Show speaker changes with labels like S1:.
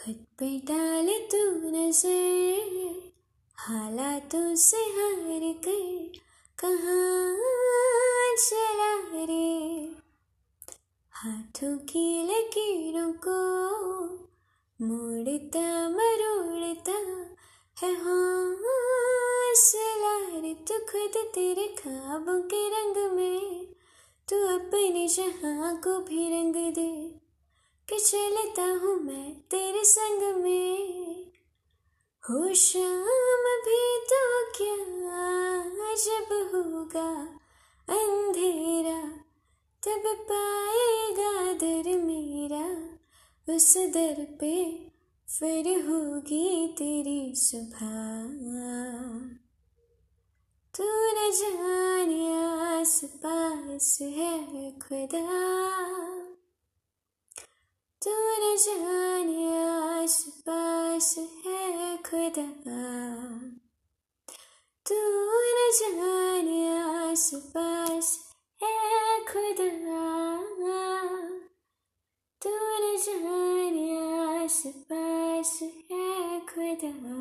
S1: खुद पे डाले तू नज़र, हालातों से हार कर कहाँ चला रे? हाथों की लकीरों को मोड़ता मरोड़ता है हौसला रे। तू खुद तेरे ख्वाबों के रंग में, तू अपने जहाँ को भी रंग दे। कि चलता हूँ मैं तेरे संग में। हो शाम भी तो क्या जब होगा, अंधेरा तब पाएगा दर मेरा। उस दर पे फिर होगी तेरी सुबह। तू न जाने आस पास है खुदा। तू न जाने आस पास है खुदा तू न जाने आस पास है खुदा तू न जाने आस पास है खुदा